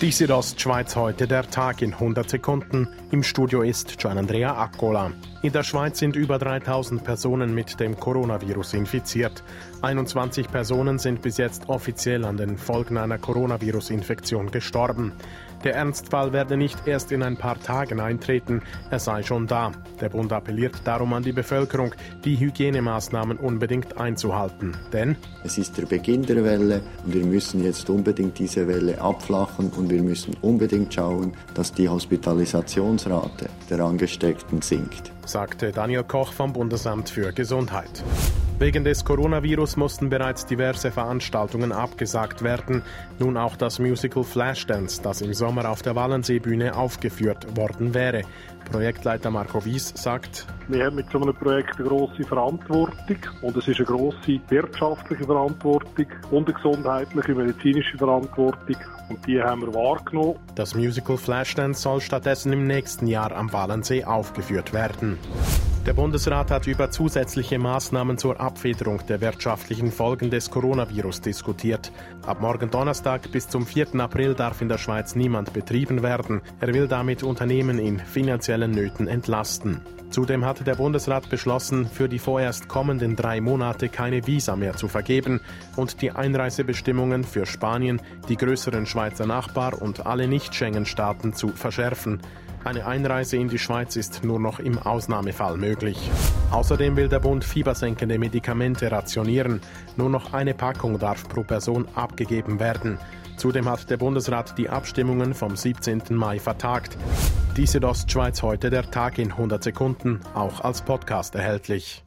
Die Südostschweiz heute der Tag in 100 Sekunden. Im Studio ist Gian Andrea Accola. In der Schweiz sind über 3000 Personen mit dem Coronavirus infiziert. 21 Personen sind bis jetzt offiziell an den Folgen einer Coronavirus-Infektion gestorben. Der Ernstfall werde nicht erst in ein paar Tagen eintreten, er sei schon da. Der Bund appelliert darum an die Bevölkerung, die Hygienemaßnahmen unbedingt einzuhalten. Denn es ist der Beginn der Welle und wir müssen jetzt unbedingt diese Welle abflachen und wir müssen unbedingt schauen, dass die Hospitalisationsrate der Angesteckten sinkt, sagte Daniel Koch vom Bundesamt für Gesundheit. Wegen des Coronavirus mussten bereits diverse Veranstaltungen abgesagt werden. Nun auch das Musical Flashdance, das im Sommer auf der Wallenseebühne aufgeführt worden wäre. Projektleiter Marco Wies sagt, wir haben mit so einem Projekt eine grosse Verantwortung und es ist eine grosse wirtschaftliche Verantwortung und eine gesundheitliche, medizinische Verantwortung und die haben wir wahrgenommen. Das Musical Flashdance soll stattdessen im nächsten Jahr am Wallensee aufgeführt werden. Der Bundesrat hat über zusätzliche Maßnahmen zur Abfederung der wirtschaftlichen Folgen des Coronavirus diskutiert. Ab morgen Donnerstag bis zum 4. April darf in der Schweiz niemand betrieben werden. Er will damit Unternehmen in finanziellen Nöten entlasten. Zudem hat der Bundesrat beschlossen, für die vorerst kommenden drei Monate keine Visa mehr zu vergeben und die Einreisebestimmungen für Spanien, die größeren Schweizer Nachbar und alle Nicht-Schengen-Staaten zu verschärfen. Eine Einreise in die Schweiz ist nur noch im Ausnahmefall möglich. Außerdem will der Bund fiebersenkende Medikamente rationieren. Nur noch eine Packung darf pro Person abgegeben werden. Zudem hat der Bundesrat die Abstimmungen vom 17. Mai vertagt. Die Südostschweiz heute der Tag in 100 Sekunden, auch als Podcast erhältlich.